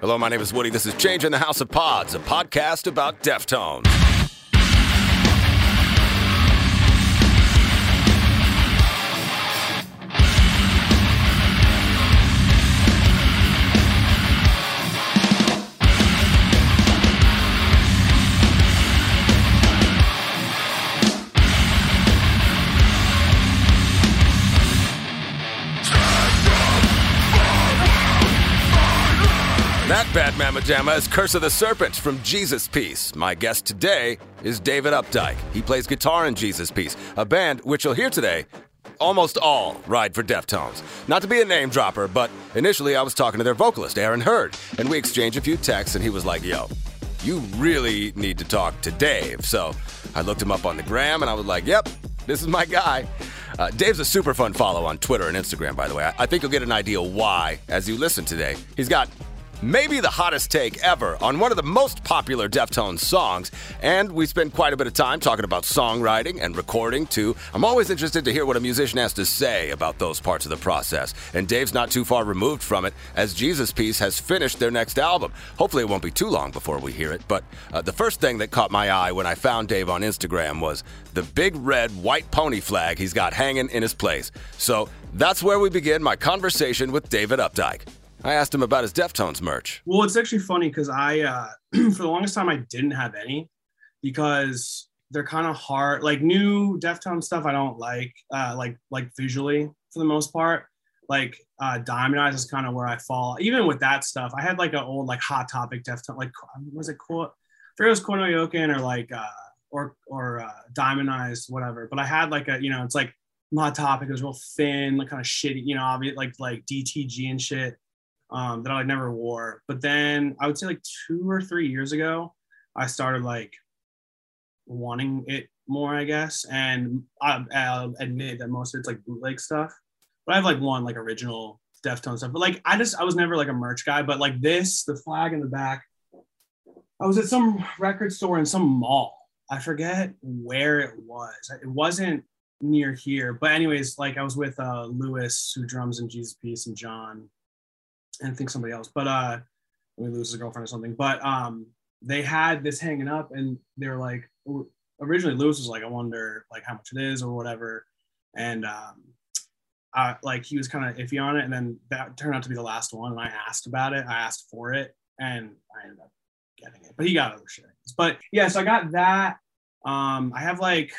Hello, my name is Woody. This is Change in the House of Pods, a podcast about Deftones. That bad mamma jamma is Curse of the Serpent from Jesus Piece. My guest today is David Updike. He plays guitar in Jesus Piece, a band which you'll hear today. Almost all ride for Deftones. Not to be a name dropper, but initially I was talking to their vocalist, Aaron Heard, and we exchanged a few texts, and he was like, yo, you really need to talk to Dave. So I looked him up on the gram, and I was like, yep, this is my guy. Uh, Dave's a super fun follow on Twitter and Instagram, by the way. I, I think you'll get an idea why as you listen today. He's got maybe the hottest take ever on one of the most popular Deftones songs. And we spend quite a bit of time talking about songwriting and recording, too. I'm always interested to hear what a musician has to say about those parts of the process. And Dave's not too far removed from it, as Jesus Piece has finished their next album. Hopefully, it won't be too long before we hear it. But uh, the first thing that caught my eye when I found Dave on Instagram was the big red white pony flag he's got hanging in his place. So that's where we begin my conversation with David Updike. I asked him about his Deftones merch. Well, it's actually funny because I, uh, for the longest time, I didn't have any because they're kind of hard. Like new Deftones stuff, I don't like, uh, like like visually for the most part. Like uh, Diamond Eyes is kind of where I fall. Even with that stuff, I had like an old like Hot Topic Deftone, like was it cool? I it was Kono or like uh, or or uh, Diamond Eyes, whatever. But I had like a you know, it's like Hot Topic. It was real thin, like kind of shitty, you know, obvious like like DTG and shit um, that I like, never wore. But then I would say like two or three years ago, I started like wanting it more, I guess. And I, I'll admit that most of it's like bootleg stuff. But I have like one like original Deftone stuff. But like I just I was never like a merch guy. But like this, the flag in the back. I was at some record store in some mall. I forget where it was. It wasn't near here. But anyways, like I was with uh Lewis, who drums in Jesus Piece, and John and I think somebody else, but uh, we lose his girlfriend or something. But um, they had this hanging up, and they were like, originally Lewis was like, I wonder like how much it is or whatever, and um, I, like he was kind of iffy on it, and then that turned out to be the last one, and I asked about it, I asked for it, and I ended up getting it, but he got other shit. But yeah, so I got that. Um, I have like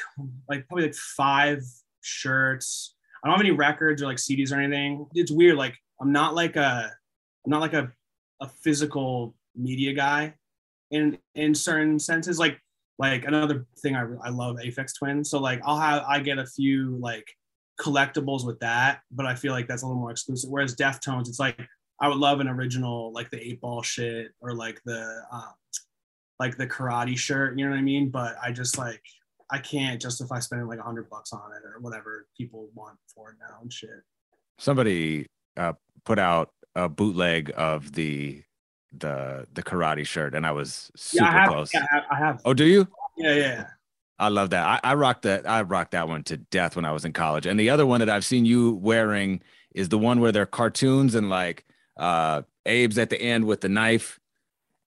like probably like five shirts. I don't have any records or like CDs or anything. It's weird. Like I'm not like a I'm not like a, a physical media guy in in certain senses. Like like another thing I, I love Aphex Twins. So like I'll have I get a few like collectibles with that, but I feel like that's a little more exclusive. Whereas Deftones, it's like I would love an original like the eight ball shit or like the um, like the karate shirt. You know what I mean? But I just like I can't justify spending like a hundred bucks on it or whatever people want for it now and shit. Somebody uh, put out a bootleg of the the the karate shirt, and I was super yeah, I have, close. Yeah, I have, I have. Oh, do you? Yeah, yeah. I love that. I, I rocked that. I rocked that one to death when I was in college. And the other one that I've seen you wearing is the one where they're cartoons and like uh Abe's at the end with the knife.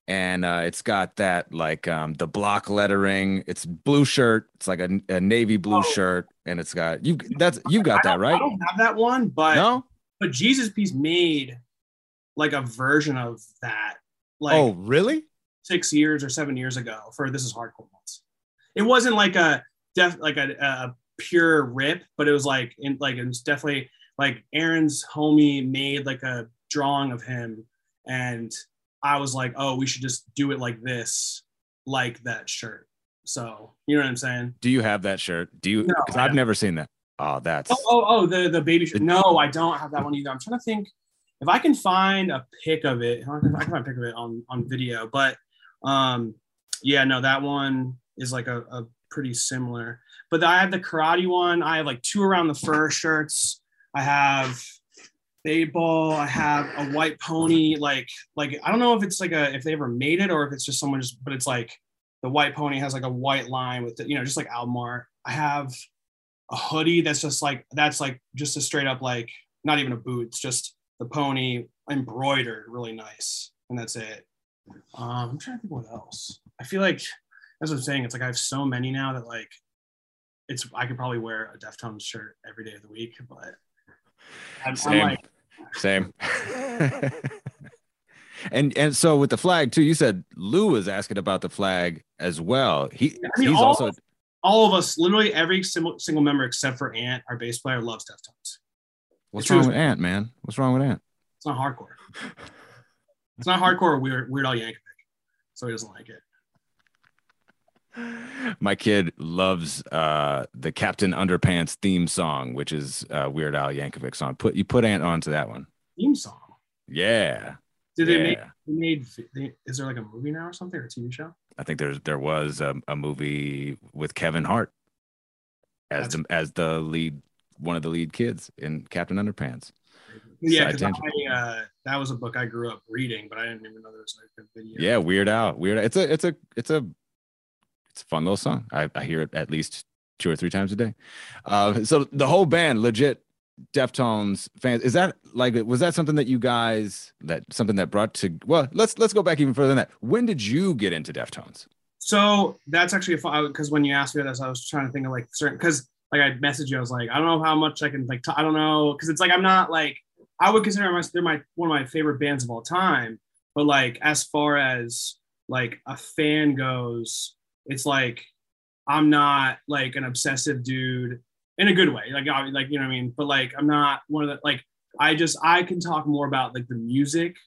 And uh, it's got that like um, the block lettering. It's blue shirt. It's like a, a navy blue oh. shirt, and it's got you. That's you got that right. I don't have that one, but no. But Jesus Piece made like a version of that. Like oh, really? Six years or seven years ago for this is hardcore months. It wasn't like a def like a, a pure rip, but it was like in like it was definitely like Aaron's homie made like a drawing of him, and I was like, oh, we should just do it like this, like that shirt. So you know what I'm saying? Do you have that shirt? Do you? Because no, I've never seen that. Oh, that's oh oh, oh the the baby shirt. No, I don't have that one either. I'm trying to think if I can find a pic of it, I can, find a pic of it on on video. But um, yeah, no, that one is like a, a pretty similar. But I have the karate one. I have like two around the fur shirts. I have eight ball. I have a white pony. Like like I don't know if it's like a if they ever made it or if it's just someone just. But it's like the white pony has like a white line with the, you know just like Almar. I have a hoodie that's just like that's like just a straight up like not even a boot. It's just the pony embroidered really nice, and that's it. Um, I'm trying to think what else. I feel like that's what I'm saying. It's like I have so many now that like it's I could probably wear a Deftones shirt every day of the week, but I'm, same, I'm like, same. and and so with the flag too, you said Lou was asking about the flag as well. He I mean, he's all also of, all of us, literally every single single member except for Ant, our bass player, loves Deftones. What's it's wrong with Ant, man? What's wrong with Ant? It's not hardcore. it's not hardcore Weird Weird Al Yankovic, so he doesn't like it. My kid loves uh, the Captain Underpants theme song, which is uh, Weird Al Yankovic song. Put you put Ant onto that one. Theme song. Yeah. Did yeah. they make? They made. They, is there like a movie now or something or a TV show? I think there's there was a, a movie with Kevin Hart as That's the as the lead one of the lead kids in Captain Underpants. Yeah, because uh, that was a book I grew up reading, but I didn't even know there was like a video. Yeah, Weird Out. Weird. It's a it's a it's a it's a fun little song. I, I hear it at least two or three times a day. Uh, so the whole band, legit Deftones fans. Is that like was that something that you guys that something that brought to well let's let's go back even further than that. When did you get into Deftones? So that's actually a fun because when you asked me this, I was trying to think of like certain because like I messaged you, I was like, I don't know how much I can like I don't know because it's like I'm not like I would consider myself they're my one of my favorite bands of all time, but like as far as like a fan goes, it's like I'm not like an obsessive dude in a good way. Like, I, like you know what I mean. But like, I'm not one of the like. I just I can talk more about like the music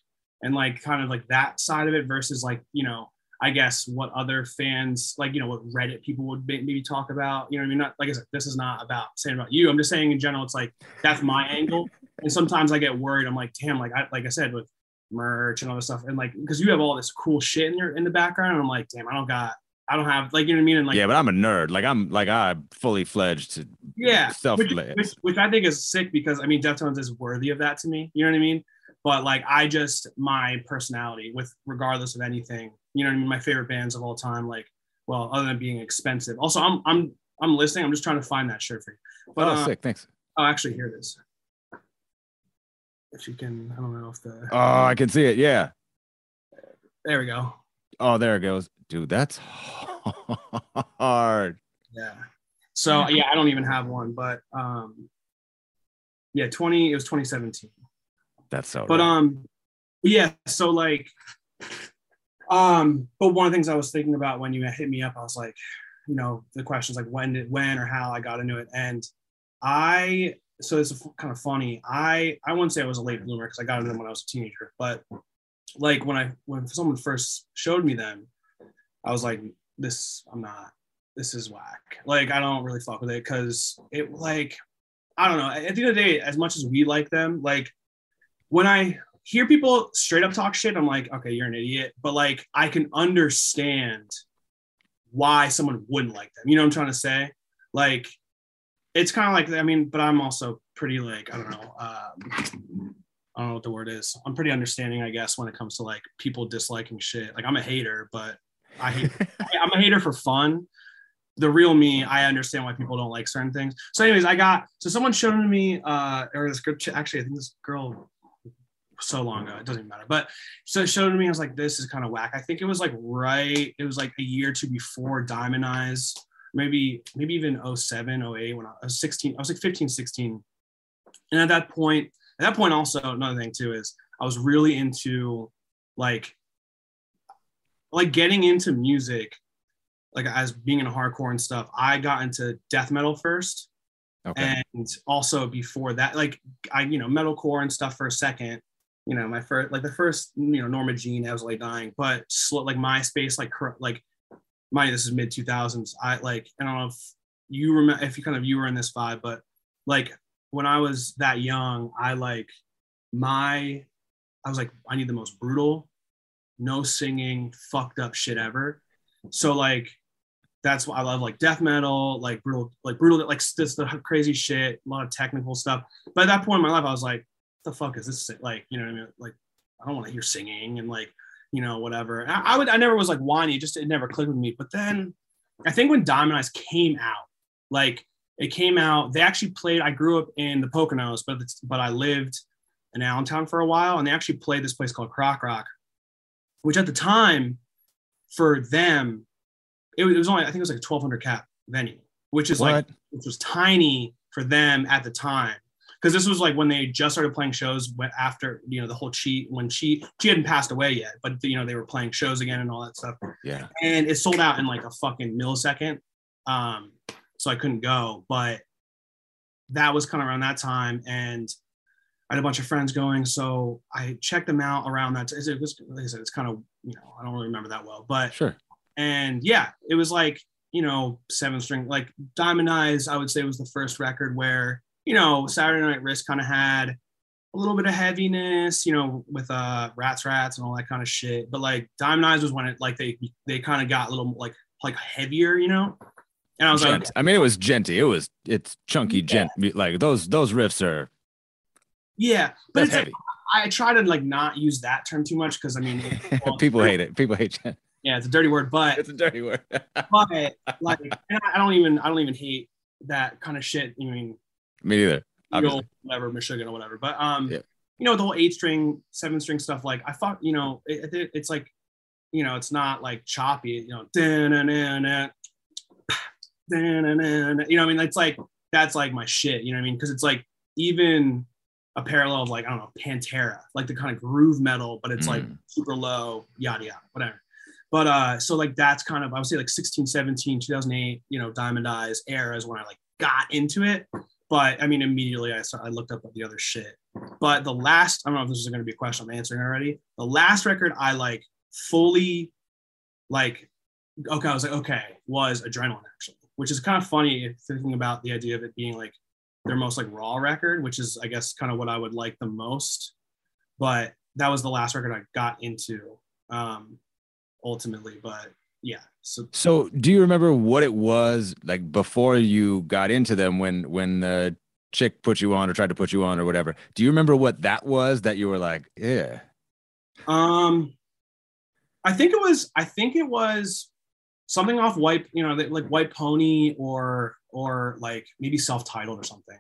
and like kind of like that side of it versus like you know I guess what other fans like you know what Reddit people would maybe talk about. You know what I mean? Not like I said, this is not about saying about you. I'm just saying in general, it's like that's my angle. And sometimes I get worried. I'm like, damn, like I like I said with merch and all this stuff, and like because you have all this cool shit in your in the background, and I'm like, damn, I don't got I don't have like you know what I mean. And like yeah, but I'm a nerd. Like I'm like I'm fully fledged. Yeah, self which, which, which I think is sick because I mean Deftones is worthy of that to me. You know what I mean? But like I just my personality with regardless of anything. You know what I mean? My favorite bands of all time. Like well, other than being expensive. Also, I'm I'm I'm listening. I'm just trying to find that shirt for you. But, oh, uh, sick. Thanks. Oh, actually, here it is. If you can, I don't know if the. Oh, I can see it. Yeah. There we go. Oh, there it goes dude, that's hard. Yeah. So yeah, I don't even have one, but um, yeah, 20, it was 2017. That's so but right. um yeah, so like um, but one of the things I was thinking about when you hit me up, I was like, you know, the questions like when did when or how I got into it. And I so it's kind of funny. I I wouldn't say I was a late bloomer because I got into them when I was a teenager, but like when I when someone first showed me them, I was like, this, I'm not, this is whack. Like, I don't really fuck with it because it, like, I don't know. At the end of the day, as much as we like them, like, when I hear people straight up talk shit, I'm like, okay, you're an idiot. But like, I can understand why someone wouldn't like them. You know what I'm trying to say? Like, it's kind of like, I mean, but I'm also pretty like, I don't know. Um, I don't know what the word is. I'm pretty understanding, I guess, when it comes to like people disliking shit. Like I'm a hater, but I hate, I'm a hater for fun. The real me, I understand why people don't like certain things. So, anyways, I got so someone showed me uh or this script. Actually, I think this girl so long ago, it doesn't even matter. But so it showed to me, I was like, this is kind of whack. I think it was like right, it was like a year or two before Diamond Eyes, maybe, maybe even 07, 08, when I was 16, I was like 15, 16. And at that point, at that point, also another thing too is I was really into like like getting into music, like as being in hardcore and stuff, I got into death metal first. Okay. And also before that, like I, you know, metalcore and stuff for a second. You know, my first, like the first, you know, Norma Jean, I was like dying, but slow, like MySpace, like, like, mind this is mid 2000s. I like, I don't know if you remember, if you kind of, you were in this vibe, but like when I was that young, I like my I was like, I need the most brutal, no singing, fucked up shit ever. So like that's why I love like death metal, like brutal, like brutal, like this the crazy shit, a lot of technical stuff. But at that point in my life, I was like, the fuck is this? Like, you know what I mean? Like, I don't want to hear singing and like, you know, whatever. I, I, would, I never was like whiny, just it never clicked with me. But then I think when Diamond Eyes came out, like it came out, they actually played. I grew up in the Poconos, but but I lived in Allentown for a while, and they actually played this place called Croc Rock, which at the time for them it was only I think it was like a 1200 cap venue, which is what? like which was tiny for them at the time because this was like when they just started playing shows after you know the whole cheat when she she hadn't passed away yet but you know they were playing shows again and all that stuff. Yeah. And it sold out in like a fucking millisecond um so i couldn't go. But that was kind of around that time and i had a bunch of friends going so i checked them out around that it was like i said it's kind of you know i don't really remember that well but sure. and yeah, it was like, you know, seven string, like Diamond Eyes, I would say was the first record where, you know, Saturday Night Wrist kind of had a little bit of heaviness, you know, with uh Rats Rats and all that kind of shit. But like Diamond Eyes was when it like they they kind of got a little like like heavier, you know. And I was djent. like, I mean, it was djenty. It was it's chunky yeah. djent. Like those those riffs are. Yeah, but it's heavy. like I try to like not use that term too much because I mean, people hate it. People hate djent. Yeah, it's a dirty word, but it's a dirty word. but like, I don't even I don't even hate that kind of shit. I mean, me neither. whatever, Meshuggah or whatever. But um, yeah. you know, the whole eight string, seven string stuff. Like I thought, you know, it, it, it's like, you know, it's not like choppy. You know, you know, I mean, it's like that's like my shit. You know what I mean? Because it's like even a parallel of like I don't know Pantera, like the kind of groove metal, but it's mm. like super low, yada yada, whatever. But uh, so like that's kind of I would say like 16, 17, 2008, you know, Diamond Eyes era is when I like got into it. But I mean, immediately I started, I looked up the other shit. But the last, I don't know if this is going to be a question I'm answering already. The last record I like fully, like, okay, I was like, okay, was Adrenaline actually, which is kind of funny thinking about the idea of it being like their most like raw record, which is I guess kind of what I would like the most. But that was the last record I got into. Um, ultimately. But yeah. So so do you remember what it was like before you got into them when when the chick put you on or tried to put you on or whatever? Do you remember what that was that you were like, yeah? Um I think it was I think it was something off white, you know, like white pony or or like maybe self-titled or something.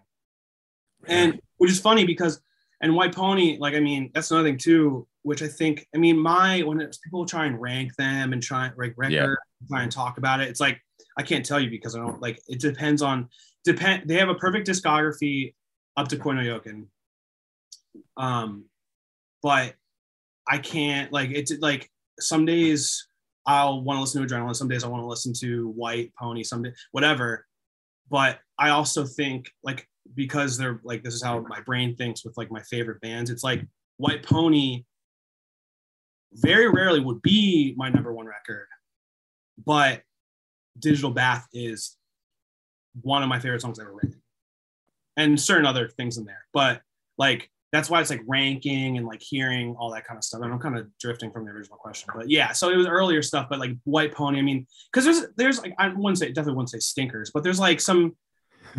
And which is funny because and white pony, like I mean, that's another thing too which I think, I mean, my when people try and rank them and try like record, yeah. Try and talk about it, it's like I can't tell you because I don't like. It depends on depend. They have a perfect discography up to Koi no Yokan. Um, but I can't like it's like some days I'll want to listen to Adrenaline, some days I want to listen to White Pony, some day whatever. But I also think like because they're like this is how my brain thinks with like my favorite bands. It's like White Pony very rarely would be my number one record, but Digital Bath is one of my favorite songs ever written, and certain other things in there. But like that's why it's like ranking and like hearing all that kind of stuff. And I'm kind of drifting from the original question, but yeah. So it was earlier stuff, but like White Pony. I mean, because there's there's like I wouldn't say definitely wouldn't say stinkers, but there's like some.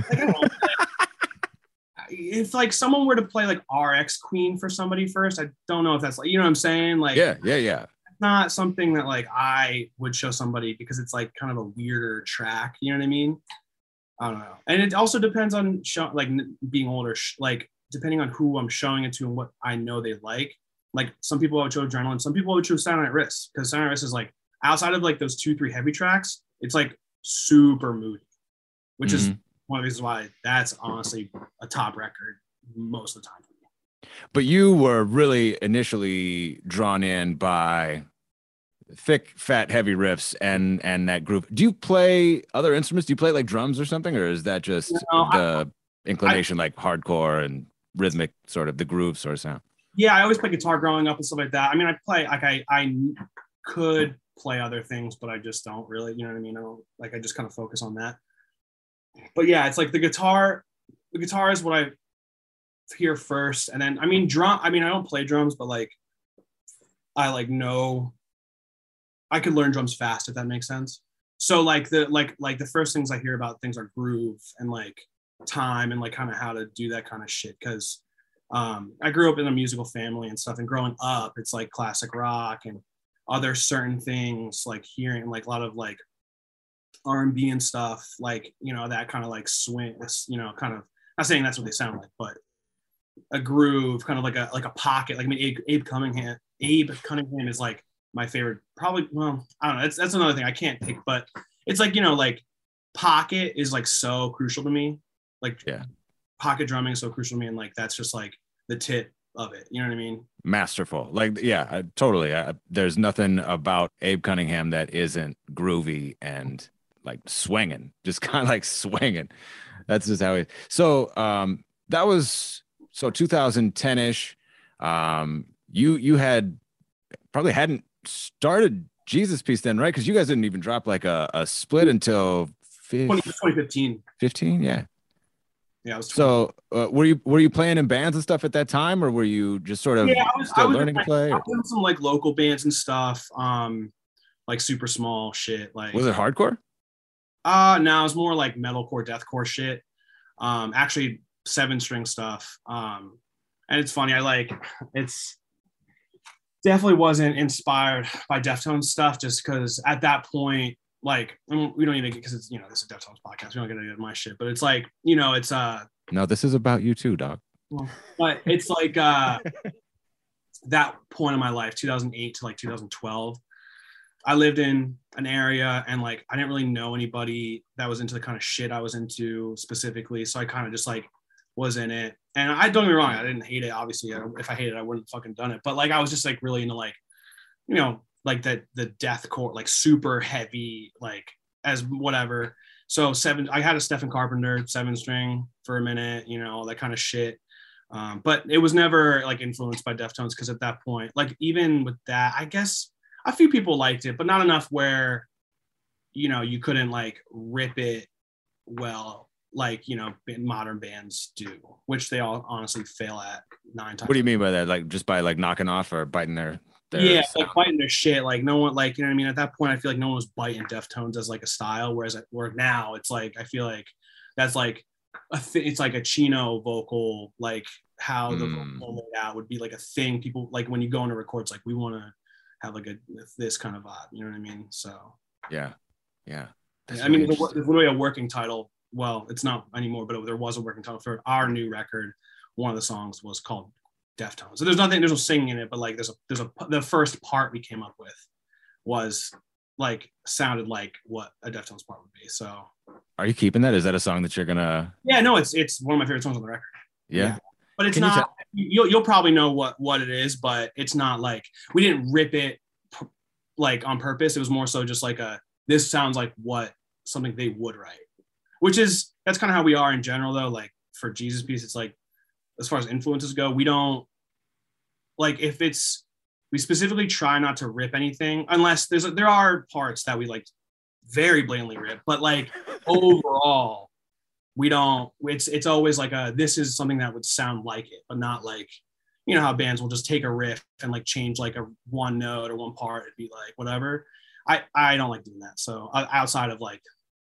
Like, know, if like someone were to play like RX Queen for somebody first, I don't know if that's like you know what I'm saying. Like yeah, yeah, yeah. Not something that like I would show somebody because it's like kind of a weirder track. You know what I mean? I don't know. And it also depends on show, like being older, like depending on who I'm showing it to and what I know they like. Like some people would show adrenaline, some people would show Silent Risk because Silent Risk is like outside of like those two, three heavy tracks, it's like super moody, which mm-hmm. is one of the reasons why that's honestly a top record most of the time. But you were really initially drawn in by thick, fat, heavy riffs and and that group. Do you play other instruments? Do you play like drums or something, or is that just no, the I, inclination, I, like hardcore and rhythmic, sort of the groove sort of sound? Yeah, I always play guitar growing up and stuff like that. I mean, I play like I I could play other things, but I just don't really. You know what I mean? I don't like. I just kind of focus on that but yeah, it's like the guitar. The guitar is what I here first, and then I mean drum. I mean I don't play drums, but like I like know I could learn drums fast if that makes sense. So like the like like the first things I hear about things are groove and like time and like kind of how to do that kind of shit because um, I grew up in a musical family and stuff, and growing up, it's like classic rock and other certain things like hearing like a lot of like R&B and stuff, like you know that kind of like swing, you know, kind of not saying that's what they sound like, but a groove, kind of like a like a pocket. Like I mean, Abe, Abe Cunningham, Abe Cunningham is like my favorite. Probably, well, I don't know. That's that's another thing I can't pick, but it's like you know, like pocket is like so crucial to me. Like Yeah. pocket drumming is so crucial to me, and like that's just like the tip of it. You know what I mean? masterful. Like, yeah, I, totally. I, there's nothing about Abe Cunningham that isn't groovy and like swinging, just kind of like swinging. That's just how he. So, um, that was so 2010 ish. Um, you you had probably hadn't started Jesus Piece then, right? Because you guys didn't even drop like a, a split until 20, fif- 2015. 15. Yeah. Yeah, I was. So, uh, were you were you playing in bands and stuff at that time, or were you just sort of yeah, I was, I was learning to play? I was in some like local bands and stuff. Um, like super small shit. Like Was it hardcore? Uh no, it was more like metalcore, deathcore shit. Um, actually seven string stuff. Um, and it's funny, I like it's definitely wasn't inspired by Deftones stuff just because at that point, like I mean, we don't even get because it's you know this is a Deftones podcast. We don't get into my shit, but it's like, you know, it's uh No, this is about you too, dog. but it's like uh that point in my life 2008 to like 2012 i lived in an area and like i didn't really know anybody that was into the kind of shit i was into specifically so i kind of just like was in it. And i don't get me wrong i didn't hate it. Obviously I- if i hated it i wouldn't fucking done it. But like i was just like really into like you know like that the death deathcore like super heavy like as whatever. So seven i had a stephen carpenter seven string for a minute you know that kind of shit. Um, but it was never like influenced by Deftones because at that point, like even with that, I guess a few people liked it, but not enough where you know you couldn't like rip it well, like you know modern bands do, which they all honestly fail at nine times. What do you mean by that? Like just by like knocking off or biting their, their yeah, sound? like biting their shit. Like no one, like you know what I mean. At that point, I feel like no one was biting Deftones as like a style, whereas at work now, it's like I feel like that's like a th- it's like a chino vocal, like how the Mm. vocal laid out would be like a thing. People like when you go into records, like we want to have like a this kind of vibe. You know what I mean? So yeah, yeah. That's I mean, really there's a, wor- there's literally a working title. Well, it's not anymore, but there was a working title for our new record. One of the songs was called Deftones. So there's nothing, there's no singing in it, but like there's a there's a the first part we came up with was like sounded like what a Deftones part would be. So Are you keeping that? Is that a song that you're gonna? yeah, no, it's it's one of my favorite songs on the record. Yeah. Yeah. But it's Can you not. you'll you'll probably know what what it is, but it's not like we didn't rip it like on purpose. It was more so just like a this sounds like what something they would write, which is that's kind of how we are in general though. Like for Jesus piece, it's like as far as influences go, we don't like if it's we specifically try not to rip anything unless there's a, there are parts that we like very blatantly rip, but like overall we don't it's it's always like a this is something that would sound like it but not like you know how bands will just take a riff and like change like a one note or one part it'd be like whatever i i don't like doing that so outside of like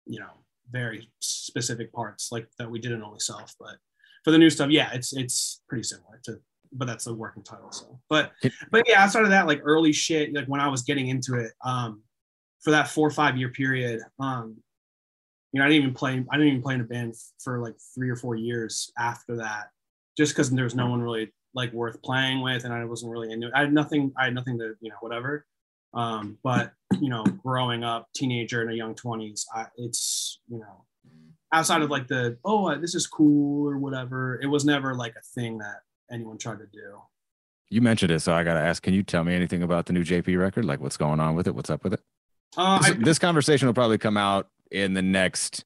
you know very specific parts like that we did in only self but for the new stuff yeah it's it's pretty similar to but that's the working title so but but yeah outside of that like early shit like when i was getting into it um for that four or five year period um you know, I didn't even play. I didn't even play in a band for like three or four years after that, just because there was no one really like worth playing with, and I wasn't really into it. I had nothing. I had nothing to, you know, whatever. Um, but you know, growing up, teenager in a young twenties, it's you know, outside of like the oh, this is cool or whatever. It was never like a thing that anyone tried to do. You mentioned it, so I gotta ask. Can you tell me anything about the new JP record? Like, what's going on with it? What's up with it? Uh, This, I, this conversation will probably come out in the next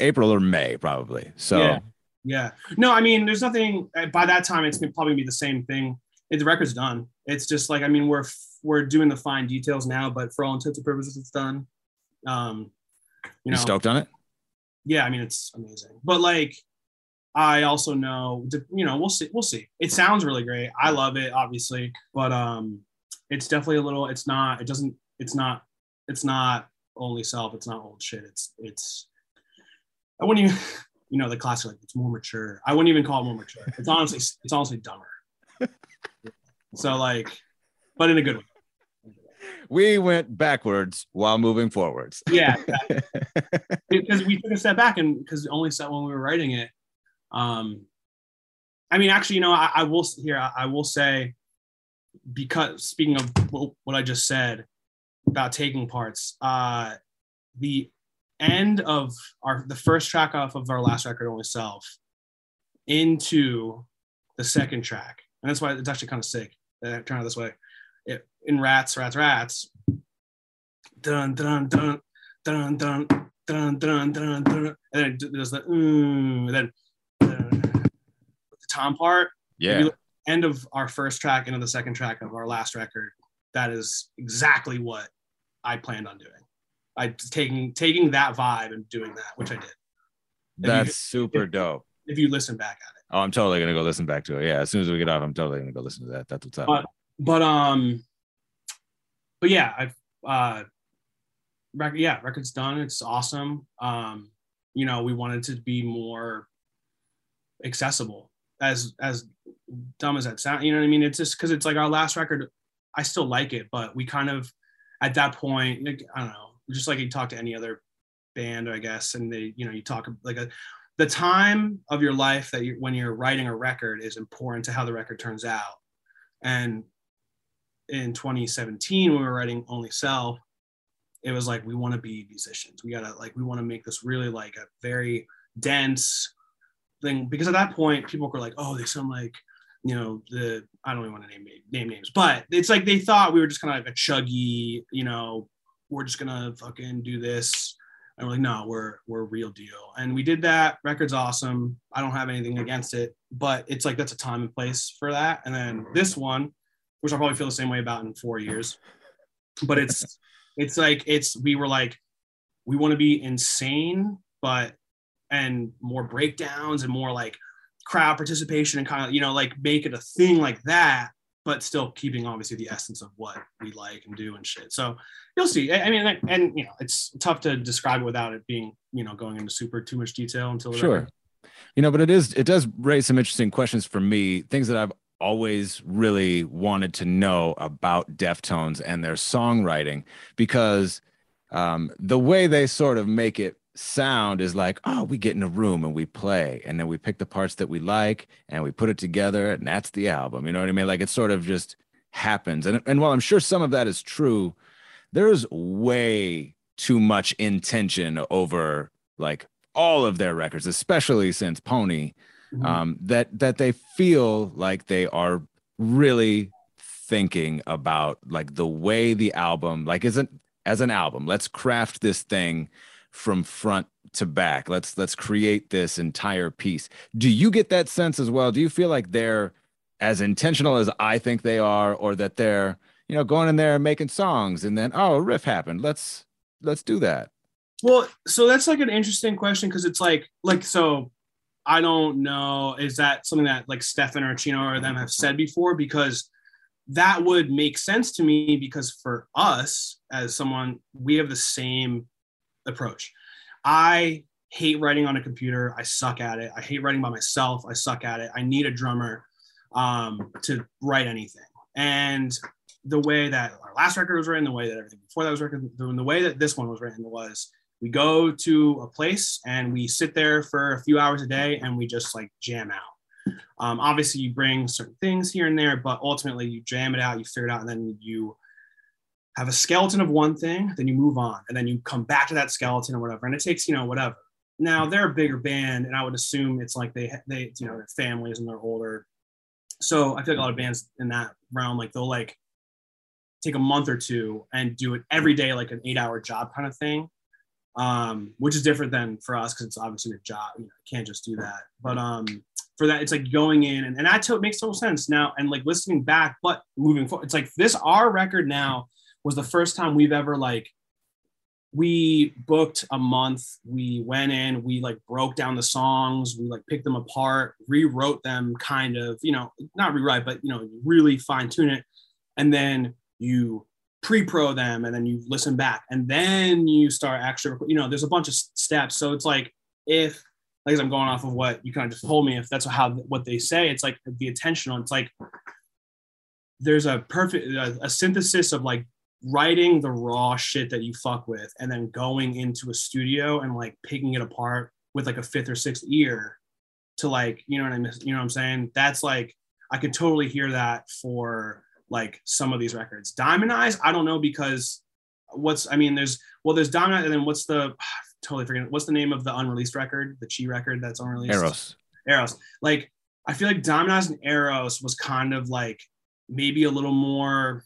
April or May, probably. So Yeah. Yeah. No, I mean, there's nothing. uh, By that time, it's gonna probably be the same thing. It, the record's done. It's just like I mean, we're we're doing the fine details now, but for all intents and purposes, it's done. Um, you know, stoked on it? yeah. I mean, it's amazing. But like, I also know, you know, we'll see. We'll see. It sounds really great. I love it, obviously, but um, it's definitely a little. It's not. It doesn't. It's not. It's not only self. It's not old shit. It's. It's. I wouldn't even. You know, the classic like it's more mature. I wouldn't even call it more mature. It's honestly. It's honestly dumber. so like, but in a good way we went backwards while moving forwards. yeah, because we took a step back, and because only self when we were writing it. Um, I mean, actually, you know, I, I will here. I, I, will say, because speaking of what I just said about taking parts, uh, the end of our the first track off of our last record, only self, into the second track, and that's why it's actually kind of sick that I turn out this way in rats, rats, rats. Dun dun dun dun dun dun dun dun dun, and then there's the mm, and then the tom part. Yeah. End of our first track into the second track of our last record. That is exactly what I planned on doing. I taking taking that vibe and doing that, which I did. That's you, super if, dope. If you listen back at it. Oh, I'm totally gonna go listen back to it. Yeah, as soon as we get off, I'm totally gonna go listen to that. That's what's up. But but um but yeah i've uh yeah record's done. It's awesome. Um you know we wanted to be more accessible as as dumb as that sound you know what i mean? It's just because it's like our last record i still like it but we kind of at that point i don't know just like you talk to any other band i guess and they you know you talk like a the time of your life that you when you're writing a record is important to how the record turns out. And in 2017 when we were writing Only Self, it was like we want to be musicians. We gotta like we want to make this really like a very dense thing because at that point people were like, oh, they sound like you know the I don't even want to name name names, but it's like they thought we were just kind of like a chuggy, you know, we're just gonna fucking do this. And we're like, no, we're we're real deal. And we did that. Record's awesome. I don't have anything against it, but it's like that's a time and place for that. And then this one, which I'll probably feel the same way about in four years. But it's it's like it's we were like we want to be insane, but and more breakdowns and more like crowd participation and kind of you know like make it a thing like that but still keeping obviously the essence of what we like and do and shit. So you'll see. I mean, and, and you know, it's tough to describe without it being, you know, going into super too much detail until sure. You know, but it is it does raise some interesting questions for me. Things that I've always really wanted to know about Deftones and their songwriting because um, the way they sort of make it sound is like, oh, we get in a room and we play, and then we pick the parts that we like and we put it together, and that's the album. You know what I mean? Like it sort of just happens. And and while I'm sure some of that is true, there's way too much intention over like all of their records, especially since Pony mm-hmm. um, that that they feel like they are really thinking about like the way the album like isn't as an album let's craft this thing from front to back. Let's let's create this entire piece. Do you get that sense as well? Do you feel like they're as intentional as i think they are or that they're you know going in there and making songs and then oh a riff happened. Let's let's do that. Well so that's like an interesting question because it's like like so I don't know. Is that something that like Stephen or Chino or them have said before? Because that would make sense to me because for us as someone, we have the same approach. I hate writing on a computer. I suck at it. I hate writing by myself. I suck at it. I need a drummer um, to write anything. And the way that our last record was written, the way that everything before that was written, the way that this one was written was we go to a place and we sit there for a few hours a day and we just like jam out. Um, obviously, you bring certain things here and there, but ultimately you jam it out, you figure it out, and then you have a skeleton of one thing, then you move on, and then you come back to that skeleton or whatever. And it takes, you know, whatever. Now they're a bigger band, and I would assume it's like they they you know their families and they're older. So I feel like a lot of bands in that realm, like they'll like take a month or two and do it every day, like an eight hour job kind of thing um, which is different than for us because it's obviously a job. You know, can't just do that. But um, for that, it's like going in and, and that t- makes total sense now. And like listening back, but moving forward, it's like this our record now was the first time we've ever like we booked a month. We went in, we like broke down the songs, we like picked them apart, rewrote them kind of, you know, not rewrite, but you know, really fine tune it. And then you pre-pro them and then you listen back and then you start actually, you know, there's a bunch of steps. So it's like if like as I'm going off of what you kind of just told me, if that's how what they say, it's like the intentional. It's like there's a perfect a, a synthesis of like writing the raw shit that you fuck with and then going into a studio and like picking it apart with like a fifth or sixth ear to like you know what I mean you know what I'm saying that's like I could totally hear that for like some of these records Diamond Eyes I don't know because what's I mean there's well there's Diamond Eyes and then what's the totally forget what's the name of the unreleased record the Chi record that's unreleased Eros Eros like I feel like Diamond Eyes and Eros was kind of like maybe a little more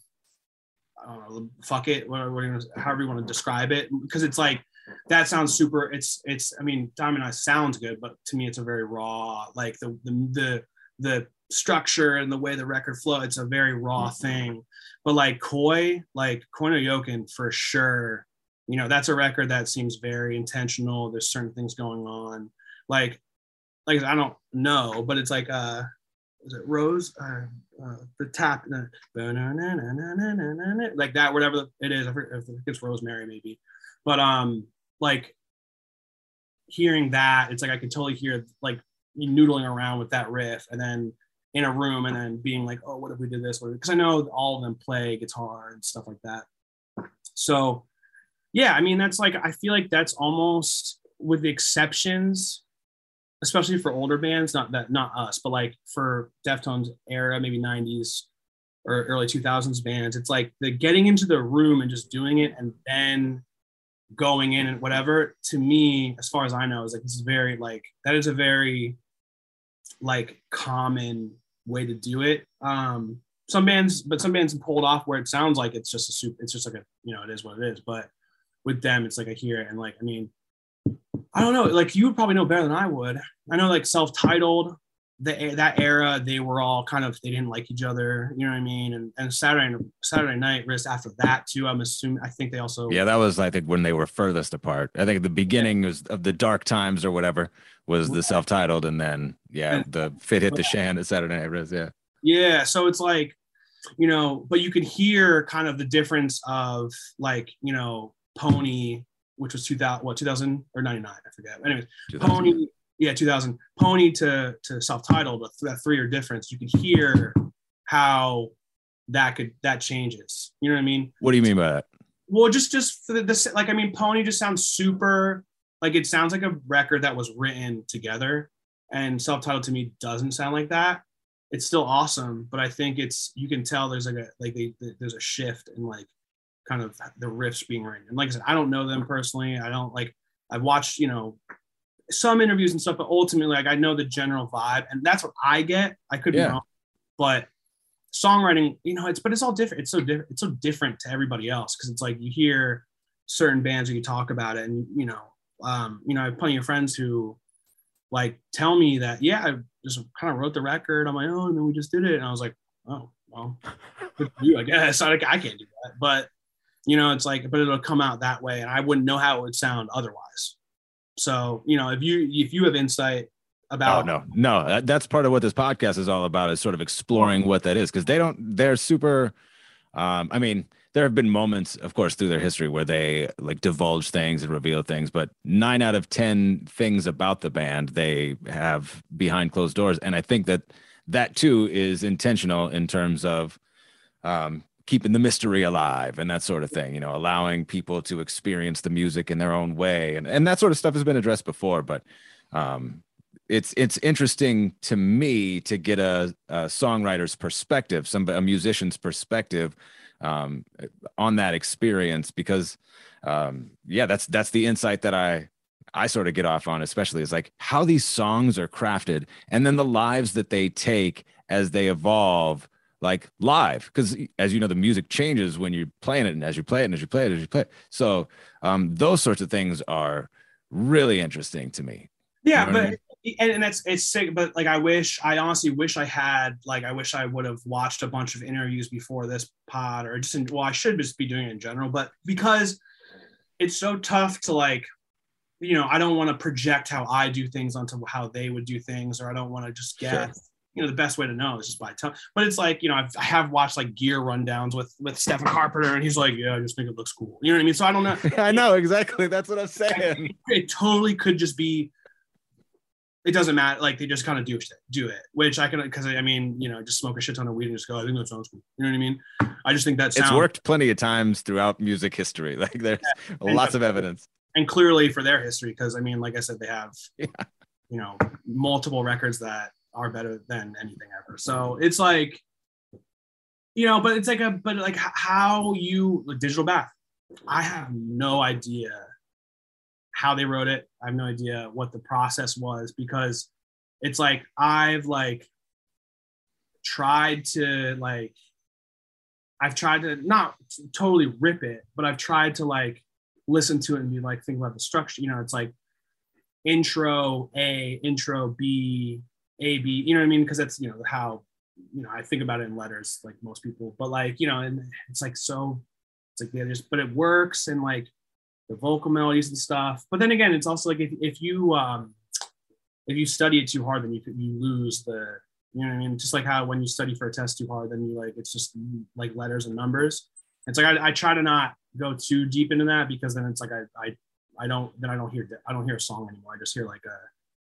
know, fuck it, whatever, however you want to describe it, because it's like that sounds super. It's it's. I mean, Diamond Eyes sounds good, but to me, it's a very raw, like the the the the structure and the way the record flow. It's a very raw thing. But like Koi, like Koi no Yokan for sure. You know, that's a record that seems very intentional. There's certain things going on. Like, like I don't know, but it's like uh is it Rose? Uh, uh, the tap, uh, like that, whatever it is. I think it's Rosemary, maybe. But um, like hearing that, it's like I could totally hear like noodling around with that riff, and then in a room, and then being like, oh, what if we did this? Because I know all of them play guitar and stuff like that. So, yeah, I mean, that's like I feel like that's almost with the exceptions especially for older bands, not that not us, but like for Deftones era, maybe 90s or early 2000s bands, it's like the getting into the room and just doing it and then going in and whatever to me as far as i know is like this is very like that is a very like common way to do it um some bands but some bands pulled off where it sounds like it's just a soup it's just like a you know it is what it is but with them it's like i hear it and like i mean I don't know. Like you would probably know better than I would. I know like self-titled, the that era they were all kind of they didn't like each other. You know what I mean? And and Saturday Saturday Night Wrist after that too. I'm assuming. I think they also. Yeah, that was I think when they were furthest apart. I think the beginning was of the dark times or whatever was the self-titled, and then yeah, the fit hit the shan at Saturday Night Wrist. Yeah. Yeah. So it's like, you know, but you can hear kind of the difference of like you know Pony which was 2000, what 2000 or 99, I forget. Anyways, 2000. Pony, yeah, 2000. Pony to to self-titled, but that three-year difference. You could hear how that could that changes. You know what I mean? What do you mean by that? Well, just just for the, this, like I mean, Pony just sounds super like it sounds like a record that was written together, and self-titled to me doesn't sound like that. It's still awesome, but I think it's you can tell there's like a like they, there's a shift in like kind of the riffs being written. And like I said, I don't know them personally. I don't like I've watched, you know, some interviews and stuff, but ultimately like I know the general vibe and that's what I get. I could yeah. be wrong, but songwriting, you know, it's but it's all different. It's so different, it's so different to everybody else because it's like you hear certain bands or you talk about it and you know, um, you know, I have plenty of friends who like tell me that, yeah, I just kind of wrote the record on my own and we just did it. And I was like, oh, well, you, I guess I, I can't do that. But you know it's like but it'll come out that way and i wouldn't know how it would sound otherwise so you know if you if you have insight about oh, no. No that's part of what this podcast is all about is sort of exploring what that is because they don't they're super um i mean there have been moments of course through their history where they like divulge things and reveal things but nine out of ten things about the band they have behind closed doors. And i think that that too is intentional in terms of um, keeping the mystery alive and that sort of thing you know allowing people to experience the music in their own way. And, and that sort of stuff has been addressed before but um, it's it's interesting to me to get a, a songwriter's perspective some a musician's perspective um, on that experience because um, yeah that's that's the insight that i i sort of get off on especially is like how these songs are crafted and then the lives that they take as they evolve like live because as you know the music changes when you're playing it and as you play it and as you play it as you play it so um, those sorts of things are really interesting to me yeah you know but I mean? and, and that's it's sick but like i wish i honestly wish i had like i wish i would have watched a bunch of interviews before this pod or just in, well i should just be doing it in general but because it's so tough to like you know i don't want to project how i do things onto how they would do things or i don't want to just guess Sure. You know the best way to know is just by tongue but it's like you know I've, i have watched like gear rundowns with with stephen carpenter and he's like yeah i just think it looks cool you know what i mean so i don't know I know exactly. That's what I'm saying. it totally could just be it doesn't matter like they just kind of do it do it which i can because i mean you know just smoke a shit ton of weed and just go i think that sounds cool you know what i mean i just think that sounds It's worked plenty of times throughout music history. Like there's lots of evidence. and clearly for their history because i mean like i said they have Yeah. you know multiple records that are better than anything ever. So it's like you know but it's like a but like how you like digital bath. I have no idea how they wrote it. I have no idea what the process was because it's like i've like tried to like i've tried to not totally rip it but i've tried to like listen to it and be like think about the structure you know it's like intro a intro b a b you know what i mean? Because that's you know how you know i think about it in letters like most people but like you know and it's like so it's like yeah just but it works and like the vocal melodies and stuff. But then again it's also like if, if you um if you study it too hard then you you lose the you know what i mean? Just like how when you study for a test too hard then you like it's just like letters and numbers. It's like I, I try to not go too deep into that because then it's like I, I I don't then I don't hear I don't hear a song anymore. I just hear like a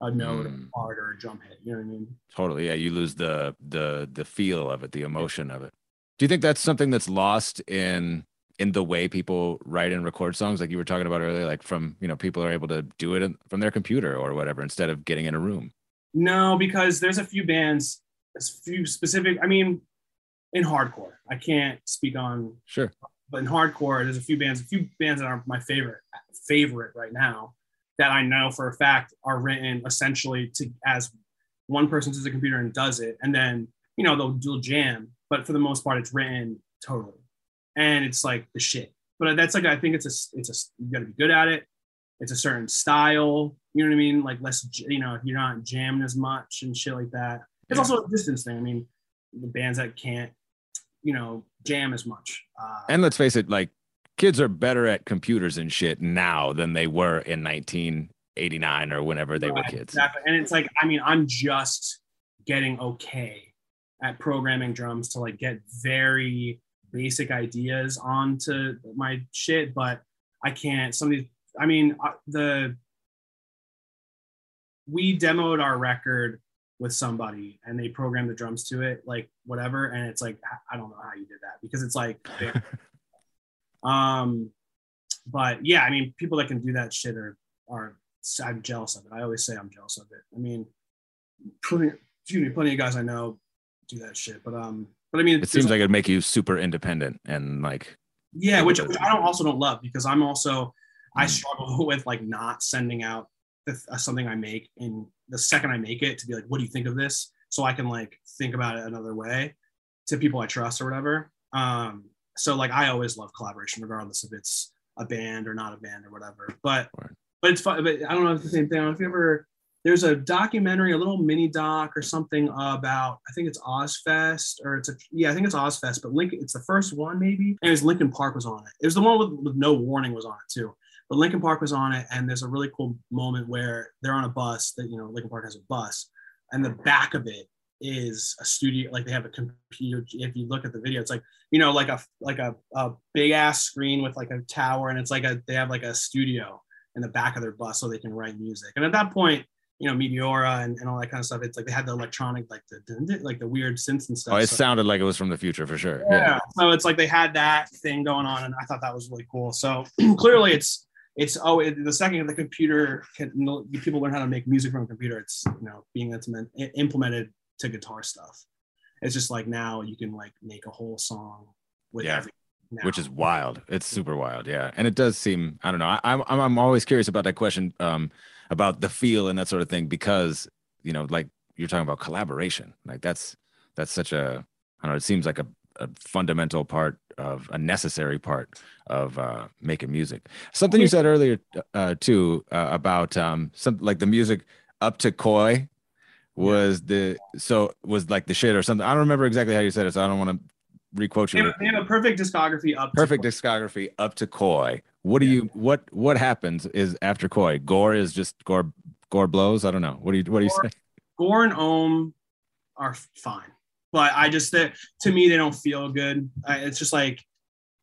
a note, Mm. a part, or a drum hit. You know what I mean? Totally. Yeah. You lose the the the feel of it, the emotion of it. Do you think that's something that's lost in in the way people write and record songs, like you were talking about earlier, like from you know people are able to do it from their computer or whatever instead of getting in a room. No, because there's a few bands, a few specific. I mean, in hardcore, I can't speak on, Sure. but in hardcore, there's a few bands, a few bands that are my favorite favorite right now that I know for a fact are written essentially to as one person sits at the computer and does it, and then you know they'll do a jam, but for the most part, it's written totally, and it's like the shit. But that's like I think it's a it's a you got to be good at it. It's a certain style, you know what I mean? Like less, you know, if you're not jamming as much and shit like that. It's Yeah. also a distance thing. I mean, the bands that can't, you know, jam as much. Uh, And let's face it, like kids are better at computers and shit now than they were in 1989 or whenever they were kids. Exactly. And it's like, I mean, I'm just getting okay at programming drums to like get very basic ideas onto my shit, but I can't. Some of these, I mean, uh, the we demoed our record with somebody and they programmed the drums to it, like whatever. And it's like, I don't know how you did that because it's like, um, but yeah, I mean, people that can do that shit are are I'm jealous of it. I always say I'm jealous of it. I mean, plenty, excuse me, plenty of guys I know do that shit, but um, but I mean, It seems like it'd make you super independent and like yeah, which, which I don't also don't love because I'm also I Mm. struggle with like not sending out the, uh, something I make in the second I make it to be like, what do you think of this? So I can like think about it another way to people I trust or whatever. Um, so like I always love collaboration, regardless if it's a band or not a band or whatever. But Word. but it's fun. But I don't know if it's the same thing. I don't know if you ever there's a documentary, a little mini doc or something about I think it's Ozzfest or it's a yeah I think it's Ozzfest, but Linkin it's the first one maybe. And it was Linkin Park was on it. It was the one with, with no warning was on it too. But Linkin Park was on it, and there's a really cool moment where they're on a bus that you know Linkin Park has a bus, and the back of it is a studio like they have a computer if you look at the video it's like you know like a like a, a big ass screen with like a tower and it's like a they have like a studio in the back of their bus so they can write music and at that point you know meteora and, and all that kind of stuff it's like they had the electronic like the like the weird synths and stuff oh, it So- sounded like it was from the future for sure. yeah. So it's like they had that thing going on, and I thought that was really cool. So clearly, it's it's oh, it, the second the computer can people learn how to make music from a computer, it's you know being implement, implemented to guitar stuff. It's just like now you can like make a whole song with Yeah. which is wild. It's super wild, yeah. And it does seem I don't know. I, I'm I'm I'm always curious about that question um about the feel and that sort of thing because you know like you're talking about collaboration. Like that's that's such a I don't know. It seems like a, a fundamental part of a necessary part of uh, making music. Something you said earlier uh, too uh, about um some like the music up to koi was the so was like the shit or something. I don't remember exactly how you said it, so I don't want to requote They you. have, they have a perfect discography up. to- Perfect discography up to Koi. What do you what what happens is after Koi? Gore is just gore gore blows. I don't know. What do you what do you Gore- say? Gore and Ohm are fine, but I just that to me they don't feel good. I, it's just like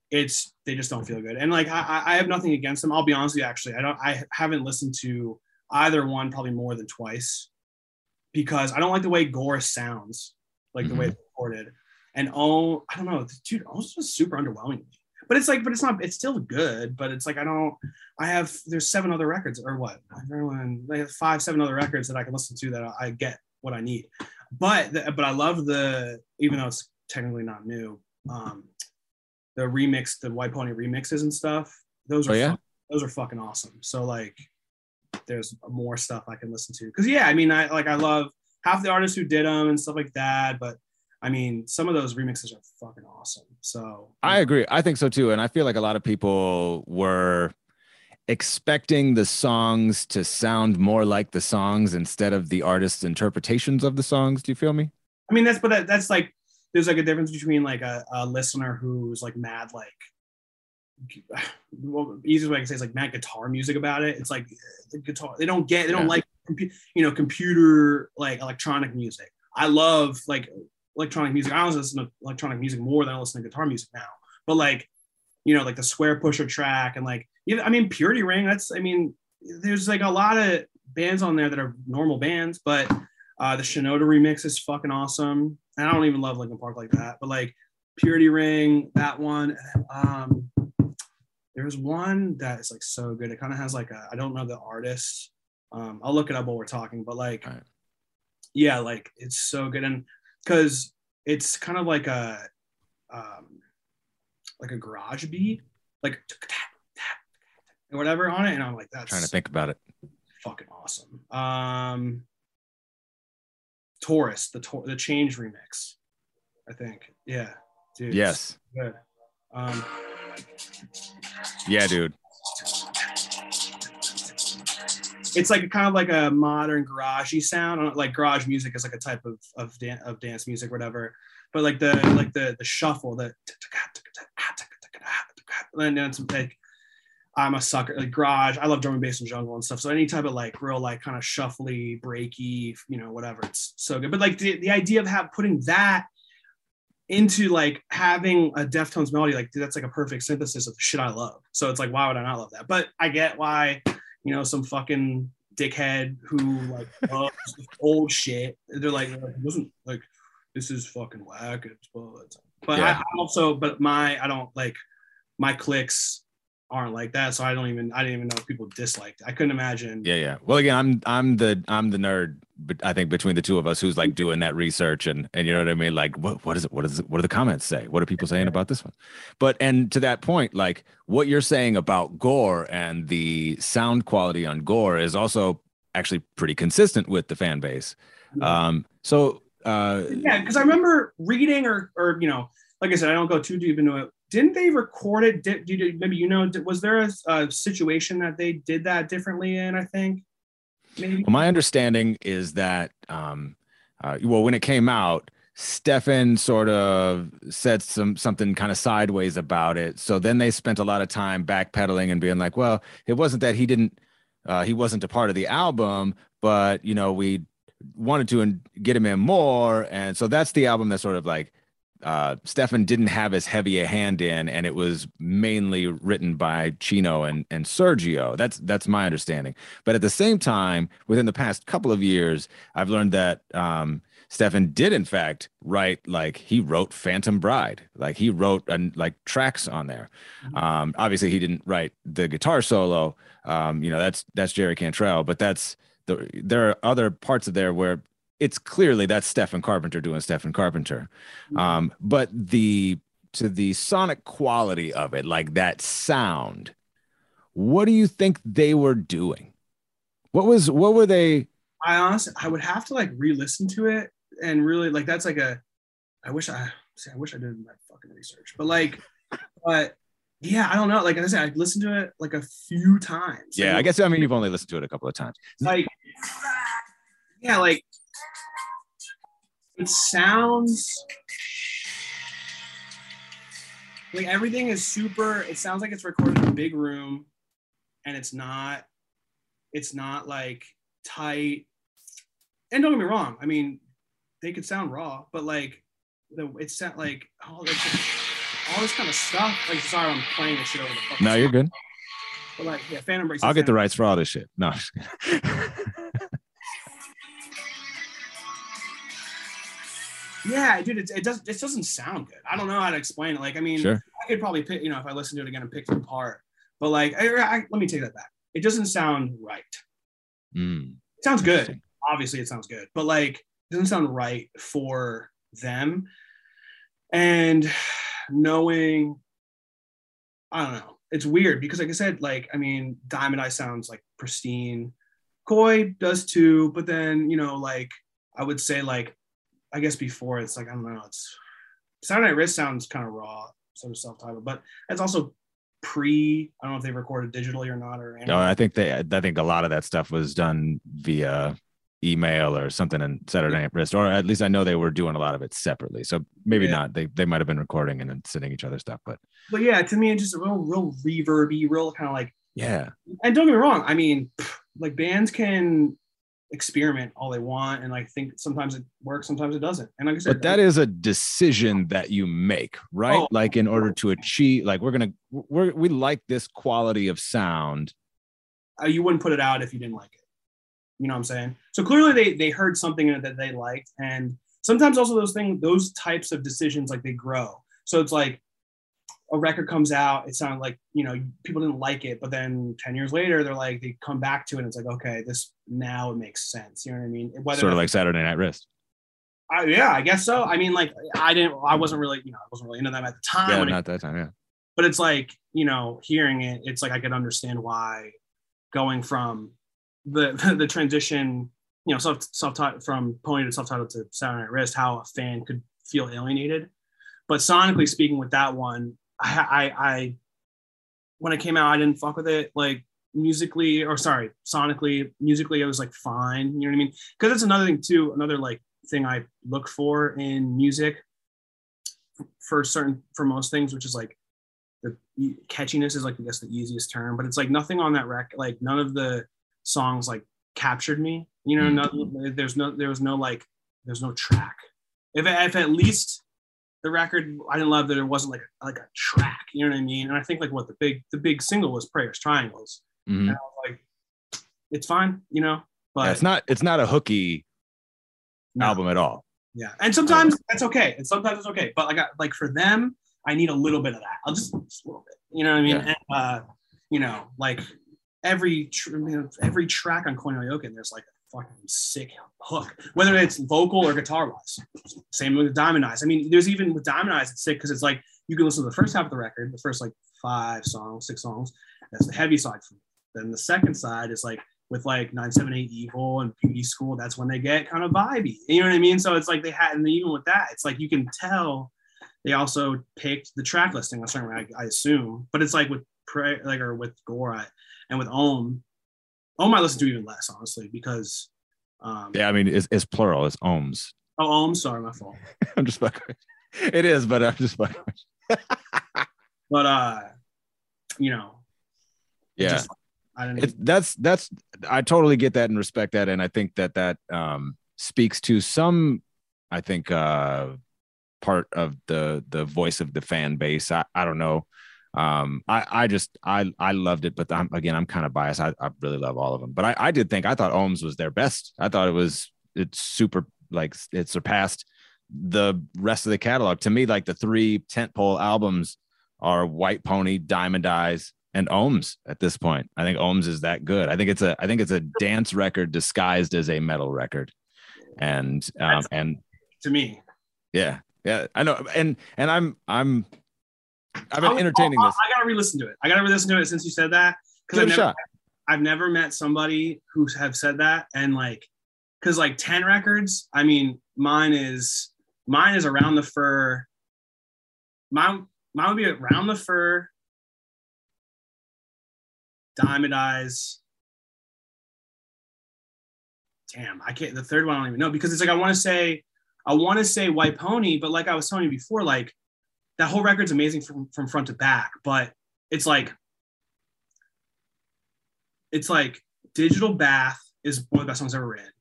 it's they just don't feel good. And like I, I- I have nothing against them. I'll be honest with you. Actually, I don't. I haven't listened to either one probably more than twice because I don't like the way Gore sounds, like the way it's recorded. And oh, I don't know, dude, Ohm's just super underwhelming. But it's like, but it's not. It's still good. But it's like I don't. I have there's seven other records or what? Everyone they have five, seven other records that I can listen to that I, get what I need. But the, but I love the even though it's technically not new, um, the remix, the White Pony remixes and stuff. Those are Oh, yeah? those are fucking awesome. So like, there's more stuff I can listen to because yeah, I mean I like I love half the artists who did them and stuff like that. But I mean some of those remixes are fucking awesome. So I agree. I think so too. And I feel like a lot of people were expecting the songs to sound more like the songs instead of the artist's interpretations of the songs. Do you feel me? I mean, that's but that, that's like there's like a difference between like a, a listener who's like mad like well, the easiest way I can say is like mad guitar music about it. It's like the guitar they don't get they don't Yeah. like you know computer like electronic music. I love like electronic music. I listen to electronic music more than I listen to guitar music now. But like you know like the Squarepusher track and like even I mean Purity Ring. That's I mean there's like a lot of bands on there that are normal bands, but uh, the Shinoda remix is fucking awesome. And I don't even love Linkin Park like that, but like Purity Ring, that one. Um, there was one that is like so good. It kind of has like a I don't know the artist. Um, I'll look it up while we're talking, but like, Alright. yeah, like it's so good, and because it's kind of like a um, like a garage beat, like or whatever on it, and I'm like that's trying to think about it. fucking awesome. Um, Tourist, the Tor- the Change remix, I think. Yeah, dude. Yes. Good. Um, Yeah, dude. it's like kind of like a modern garagey sound. Like garage music is like a type of of, dan- of dance music, whatever. But like the like the the shuffle, the and like I'm a sucker like garage. I love drum and bass and jungle and stuff. So any type of like real like kind of shuffly, breaky, you know, whatever. It's so good. But like the, the idea of have putting that into like having a Deftones melody, like dude, that's like a perfect synthesis of the shit I love. So it's like, why would I not love that? But I get why, you know, some fucking dickhead who like loves old shit. They're like, it wasn't like this is fucking whack. It's but Yeah. I also but my I don't like my clicks aren't like that. So I don't even I didn't even know if people disliked. it. I couldn't imagine. Yeah, yeah. Well, again, I'm I'm the I'm the nerd, but I think between the two of us, who's like doing that research and and you know what I mean. Like, what what is it? What is it? What do the comments say? What are people saying about this one? But and to that point, like what you're saying about Gore and the sound quality on Gore is also actually pretty consistent with the fan base. Um, so uh, Yeah, because I remember reading or or you know, like I said, I don't go too deep into it. Didn't they record it? Did, did maybe you know? Did, was there a, a situation that they did that differently in? I think maybe. Well, my understanding is that, um, uh, well, when it came out, Stephen sort of said some something kind of sideways about it. So then they spent a lot of time backpedaling and being like, "Well, it wasn't that he didn't, uh, he wasn't a part of the album, but you know, we wanted to get him in more." And so that's the album that sort of like uh, Stephen didn't have as heavy a hand in, and it was mainly written by Chino and and Sergio. That's that's my understanding. But at the same time, within the past couple of years, I've learned that um, Stephen did in fact write like he wrote Phantom Bride, like he wrote like tracks on there. Um, obviously, he didn't write the guitar solo. Um, you know, that's that's Jerry Cantrell, but that's the there are other parts of there where it's clearly that's Stephen Carpenter doing Stephen Carpenter. Um, but the to the sonic quality of it, like that sound, what do you think they were doing? What was what were they? I honestly, I would have to like re-listen to it and really like that's like a. I wish I see. I wish I did my fucking research, but like, but yeah, I don't know. Like I said, I listened to it like a few times. Yeah, I guess I mean you've only listened to it a couple of times. like yeah like it sounds like everything is super. It sounds like it's recorded in a big room, and it's not. It's not like tight. And don't get me wrong. I mean, they could sound raw, but like the it's sound like all this all this kind of stuff. Like sorry, I'm playing this shit over the fucking. No, you're good. But like yeah, Phantom Breaks. I'll get the rights for all this shit. No. Yeah, dude, it, it does. It doesn't sound good. I don't know how to explain it. Like, I mean, Sure. I could probably pick, you know, if I listen to it again and pick it apart. But like, I, I, let me take that back. It doesn't sound right. Mm, It sounds good. Obviously, it sounds good, but like, it doesn't sound right for them. And knowing, I don't know. It's weird because, like I said, like I mean, Diamond Eye sounds like pristine. Koi does too, but then you know, like I would say, like I guess before it's like I don't know. It's Saturday Night Wrist sounds kind of raw, sort of self-titled, but it's also pre. I don't know if they recorded digitally or not, or No, I think they. I think a lot of that stuff was done via email or something in Saturday Night Wrist, or at least I know they were doing a lot of it separately. So maybe Yeah. not. They they might have been recording and then sending each other stuff, but but yeah, to me, it's just a real, real reverby, real kind of like. yeah, And don't get me wrong. I mean, like bands can experiment all they want, and I think sometimes it works, sometimes it doesn't. And like I said, but that is a decision that you make, right? Oh. like in order to achieve, like we're gonna we're we like this quality of sound. uh, you wouldn't put it out if you didn't like it. You know what I'm saying? So clearly they they heard something in it that they liked, and sometimes also those things, those types of decisions, like they grow. So it's like a record comes out, it sounded like you know people didn't like it, but then ten years later they're like they come back to it, and it's like okay, this now it makes sense. You know what I mean? Whether sort of like Saturday Night Wrist. I, yeah, I guess so. I mean, like I didn't, I wasn't really, you know, I wasn't really into them at the time. Yeah, when it not that time. Yeah. but it's like you know hearing it it's like i could understand why going from the the transition you know self self from pony to self-titled to Saturday Night Wrist how a fan could feel alienated but sonically speaking with that one I, I i when it came out i didn't fuck with it like musically or sorry sonically musically it was like fine you know what i mean because that's another thing too another like thing i look for in music for certain for most things which is like the catchiness is like I guess the easiest term, but it's like nothing on that record. Like none of the songs like captured me. You know, mm-hmm. no, there's no there was no like there's no track. If if at least the record I didn't love that it wasn't like a, like a track. You know what I mean? And I think like what the big the big single was Prayers Triangles. Mhm. And I was like, it's fine, you know, but Yeah, it's not it's not a hooky no. album at all. Yeah, and sometimes that's okay, and sometimes it's okay. But like, I, like for them, I need a little bit of that. I'll just, just a little bit. You know what I mean? Yeah. And, uh, you know, like every tr- you know, every track on Koi no Yokan, there's like fucking sick hook, whether it's vocal or guitar wise. Same with Diamond Eyes. I mean, there's even with Diamond Eyes, it's sick because it's like you can listen to the first half of the record, the first like five songs, six songs. That's the heavy side. For me. Then the second side is like with like 978 Evil and Beauty School, that's when they get kind of vibey. You know what I mean? So it's like they had, and even with that, it's like you can tell they also picked the track listing. That's I, I assume, but it's like with Pray, like or with Gore and with Ohm. Ohm I listen to even less, honestly, because um, Yeah, I mean it's, it's plural. It's ohms. oh, Ohm, sorry, my fault. I'm just fucking. It is, but I'm just fucking. But uh, you know, Yeah. just- I don't. it's that's that's i totally get that and respect that and i think that that um speaks to some i think uh part of the the voice of the fan base i, I don't know um i i just i i loved it but I'm, again i'm kind of biased. I, I really love all of them. But i i did think i thought ohms was their best. I thought it was it's super like it surpassed the rest of the catalog. To me like the three tentpole albums are white pony diamond eyes and ohms at this point. I think ohms is that good. I think it's a i think it's a dance record disguised as a metal record. And um and to me, yeah. Yeah. I know. And and i'm i'm i've been entertaining I'll- this I gotta re-listen to it. I gotta re-listen to it since you said that give because I've a never, shot I've never met somebody who have said that and like, because like ten records. I mean, mine is mine is around the fur. Mine mine would be around the fur. Diamond eyes. Damn, I can't. The third one I don't even know because it's like I want to say, I want to say white pony, but like I was telling you before, like that whole record's amazing from from front to back, but it's like it's like Digital Bath is one of the best songs I've ever written.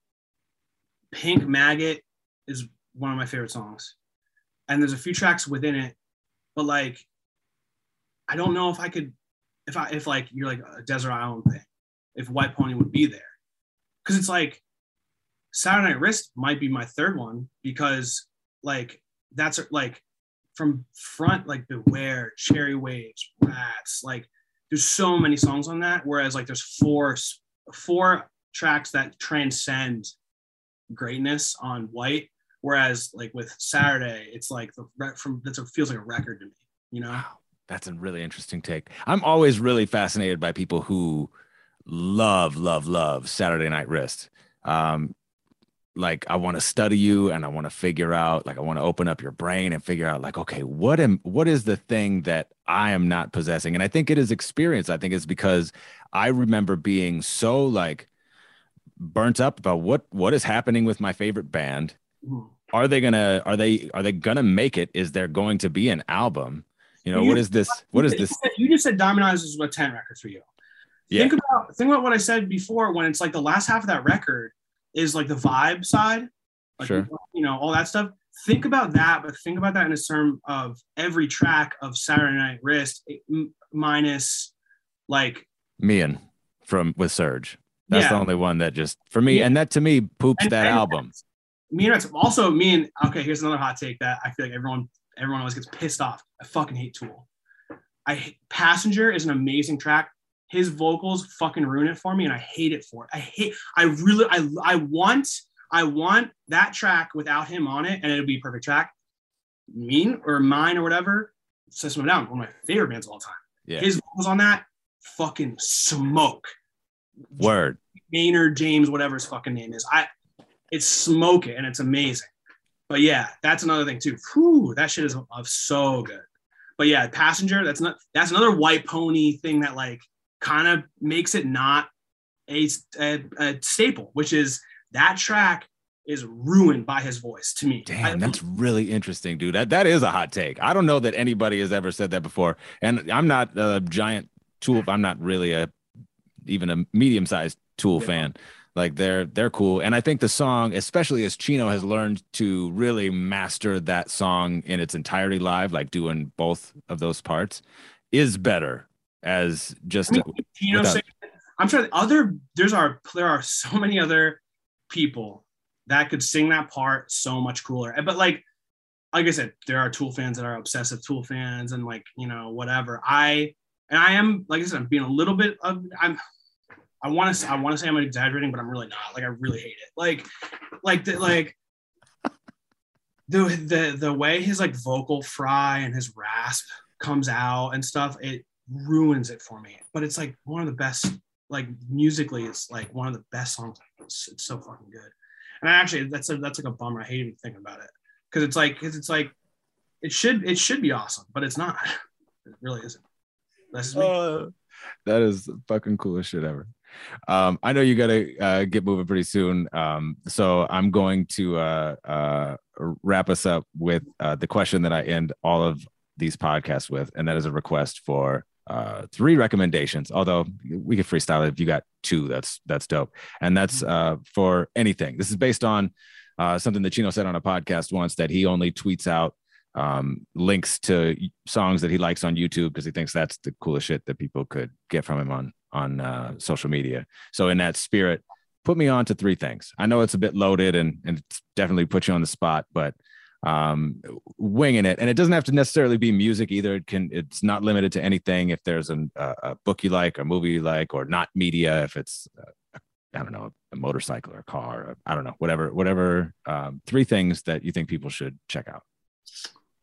Pink Maggot is one of my favorite songs. And there's a few tracks within it, but like I don't know if I could if I if like you're like a desert island thing, if White Pony would be there. Cause it's like Saturday Night Wrist might be my third one because like that's like from front like Beware, Cherry Waves, Rats, like there's so many songs on that. Whereas like there's four four tracks that transcend greatness on White. Whereas like with Saturday, it's like the from that's feels like a record to me, you know. Wow, that's a really interesting take. I'm always really fascinated by people who love, love, love Saturday Night Wrist. Um, like I want to study you and I want to figure out like I want to open up your brain and figure out like okay what am what is the thing that I am not possessing? And I think it is experience. I think it's because I remember being so like burnt up about what what is happening with my favorite band. Mm-hmm. are they gonna are they are they gonna make it? Is there going to be an album? You know you, what is this what is this? you just said Diamond Eyes is a 10 record for you. Yeah. think about think about what I said before when it's like the last half of that record is like the vibe side, like, sure. you know, all that stuff. Think about that, but think about that in a term of every track of Saturday Night Wrist minus like Meehan from with Serj. That's yeah. the only one that just for me, yeah. and that to me poops and, that and album. Me and also me and okay, here's another hot take that I feel like everyone everyone always gets pissed off. I fucking hate Tool. I Passenger is an amazing track his vocals fucking ruin it for me and I hate it for it. I hate I really I I want I want that track without him on it and it'll be a perfect track. Mean or mine or whatever. System of Down, one of my favorite bands of all time. Yeah. His vocals on that fucking smoke. Word. Maynard James, whatever his fucking name is. I it's smoke it and it's amazing. But yeah, that's another thing too. Whew, that shit is so good. But yeah, passenger, that's not that's another white pony thing that like kind of makes it not a, a, a, staple, which is that track is ruined by his voice to me. Damn, I, that's really interesting, dude. That that is a hot take. I don't know that anybody has ever said that before. And I'm not a giant tool. I'm not really a even a medium sized tool yeah. fan. Like they're they're cool. And I think the song, especially as Chino has learned to really master that song in its entirety live, like doing both of those parts, is better as just I mean, you know without... i'm sure other there's are there are so many other people that could sing that part so much cooler. But like like i said there are tool fans that are obsessive tool fans and like you know whatever. I and i am like i said i'm being a little bit of i'm i want to i want to say i'm exaggerating but i'm really not. Like i really hate it. Like like the like the the the way his like vocal fry and his rasp comes out and stuff it ruins it for me. But it's like one of the best, like musically, it's like one of the best songs. It's, it's so fucking good. And I actually, that's a, that's like a bummer. I hate even thinking about it because it's like, cause it's like, it should, it should be awesome, but it's not. It really isn't. That's me. Uh, that is fucking coolest shit ever. Um, I know you gotta uh, get moving pretty soon. Um, so I'm going to uh, uh, wrap us up with uh, the question that I end all of these podcasts with, and that is a request for uh, three recommendations. Although we could freestyle it if you got two, that's that's dope. And that's uh, for anything. This is based on uh, something that Chino said on a podcast once that he only tweets out um, links to songs that he likes on YouTube because he thinks that's the coolest shit that people could get from him on on uh, social media. So in that spirit, put me on to three things. I know it's a bit loaded and and it's definitely put you on the spot, but um, winging it. And it doesn't have to necessarily be music either. It can, it's not limited to anything. If there's an, a, a book you like, a movie you like, or not media, if it's, uh, I don't know, a motorcycle or a car, or, I don't know, whatever, whatever. Um, three things that you think people should check out.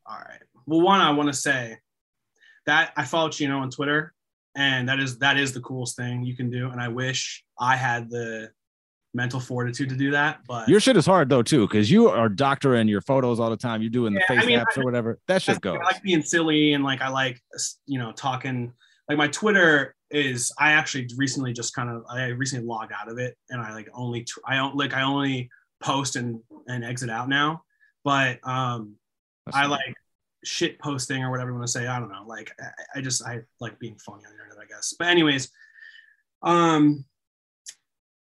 All right. Well, one, I want to say that I follow Chino on Twitter and that is, that is the coolest thing you can do. And I wish I had the mental fortitude to do that. But your shit is hard though too, because you are doctoring your photos all the time. You're doing yeah, the face I mean, apps I, or whatever. That shit goes. I like being silly and like I like you know talking. Like my Twitter is I actually recently just kind of I recently logged out of it and I like only I don't like I only post and and exit out now. But um That's I like shit posting or whatever you want to say. I don't know. Like I, I just I like being funny on the internet, I guess. But anyways, um,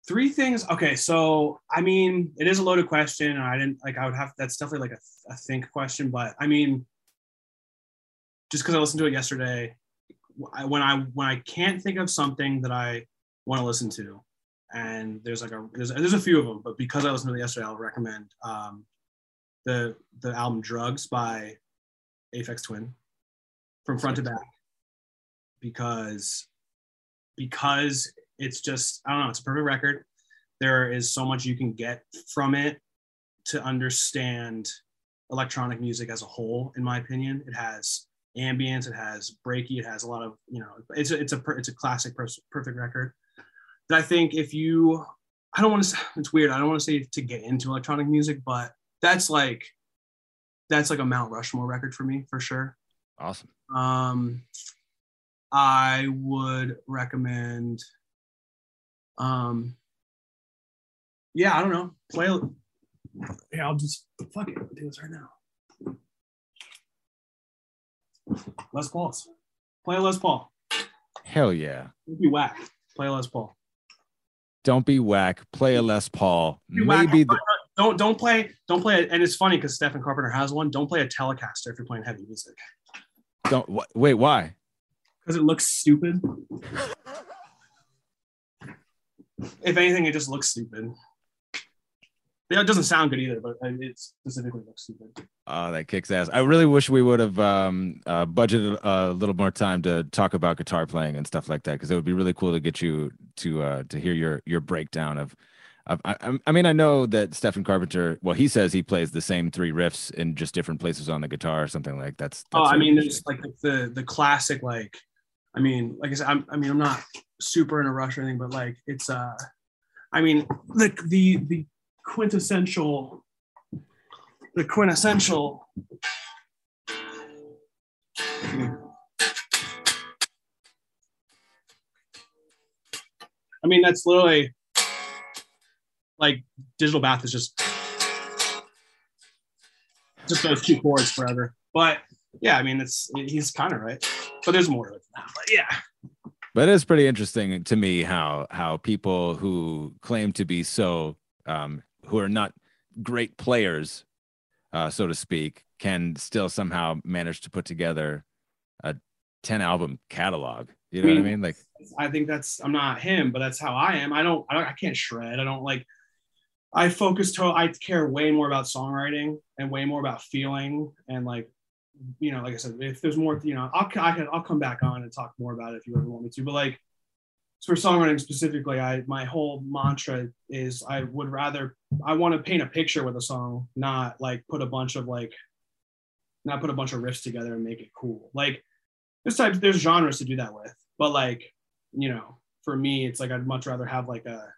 three things. Okay, so I mean, it is a loaded question. I didn't like. I would have. That's definitely like a, a think question. But I mean, just because I listened to it yesterday, I, when I when I can't think of something that I want to listen to, and there's like a there's there's a few of them, but because I listened to it yesterday, I'll recommend um, the the album Drukqs by Aphex Twin from front to back because because it's just I don't know, it's a perfect record. There is so much you can get from it to understand electronic music as a whole, in my opinion. It has ambience, it has breaky, it has a lot of, you know, it's a, it's a, it's a classic perfect record But I think if you, I don't want to, it's weird. I don't want to say to get into electronic music, but that's like, that's like a Mount Rushmore record for me for sure. Awesome. Um, I would recommend, um, yeah, I don't know, play. Yeah, I'll just fuck it. I'll do this right now. Les Pauls. Play a Les Paul. Hell yeah. Don't be whack. Play a Les Paul. Don't be whack. Play a Les Paul. Maybe the- don't don't play don't play it. And it's funny because Stephen Carpenter has one. Don't play a Telecaster if you're playing heavy music. Don't wait. Why? Because it looks stupid. if anything, it just looks stupid. It doesn't sound good either, but it specifically looks stupid. Oh, that kicks ass. I really wish we would have um, uh, budgeted a little more time to talk about guitar playing and stuff like that because it would be really cool to get you to uh, to hear your your breakdown of. I, I mean, I know that Stephen Carpenter. Well, he says he plays the same three riffs in just different places on the guitar or something like that's. that's oh, I mean, there's like the the classic like. I mean, like I said, I'm, I mean, I'm not super in a rush or anything, but like it's uh, I mean, the the the quintessential the quintessential I mean that's literally like digital bath is just just those two chords forever. But yeah, I mean it's he's kind of right. But there's more to it now. But yeah. But it's pretty interesting to me how how people who claim to be so um, who are not great players, uh, so to speak, can still somehow manage to put together a 10 album catalog. You know I mean, what I mean? Like, I think that's, I'm not him, but that's how I am. I don't, I don't, I can't shred. I don't like, I focus to, I care way more about songwriting and way more about feeling and like, you know, like I said, if there's more, you know, I'll, I can, I'll come back on and talk more about it if you ever want me to, but like, for songwriting specifically, I my whole mantra is I would rather I want to paint a picture with a song, not like put a bunch of like not put a bunch of riffs together and make it cool. Like there's types there's genres to do that with, but like you know, for me, it's like I'd much rather have like a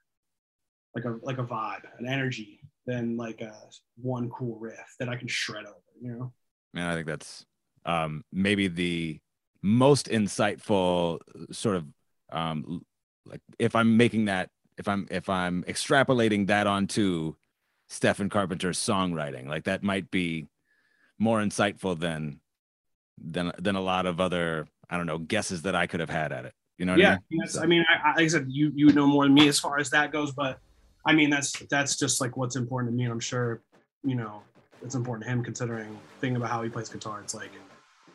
like a like a vibe, an energy than like a one cool riff that I can shred over. You know. Man, I think that's um, maybe the most insightful sort of um, like if I'm making that if I'm if I'm extrapolating that onto Stephen Carpenter's songwriting, like that might be more insightful than than than a lot of other I don't know guesses that I could have had at it. You know? yeah, I mean? I mean, I, like I said, you you know more than me as far as that goes, but I mean that's that's just like what's important to me, and I'm sure you know it's important to him considering thinking about how he plays guitar. It's like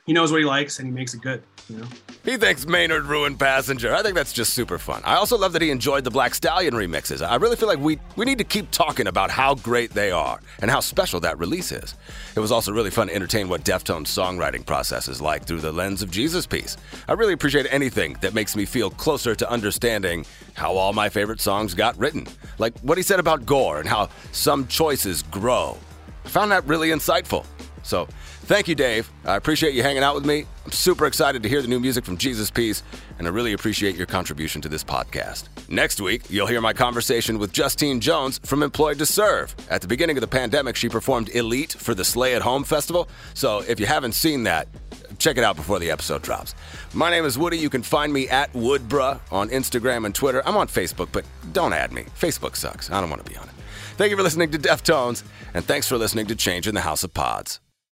he knows what he likes and he makes it good. You know. He thinks Maynard ruined Passenger. I think that's just super fun. I also love that he enjoyed the Black Stallion remixes. I really feel like we we need to keep talking about how great they are and how special that release is. It was also really fun to entertain what Deftones songwriting process is like through the lens of Jesus Piece. I really appreciate anything that makes me feel closer to understanding how all my favorite songs got written. Like what he said about Gore and how some choices grow. I found that really insightful. So Thank you, Dave. I appreciate you hanging out with me. I'm super excited to hear the new music from Jesus Piece, and I really appreciate your contribution to this podcast. Next week, you'll hear my conversation with Justine Jones from Employed to Serve. At the beginning of the pandemic, she performed Elite for the Slay at Home Festival. So if you haven't seen that, check it out before the episode drops. My name is Woody. You can find me at Woodbruh on Instagram and Twitter. I'm on Facebook, but don't add me. Facebook sucks. I don't want to be on it. Thank you for listening to Deftones, and thanks for listening to Change in the House of Pods.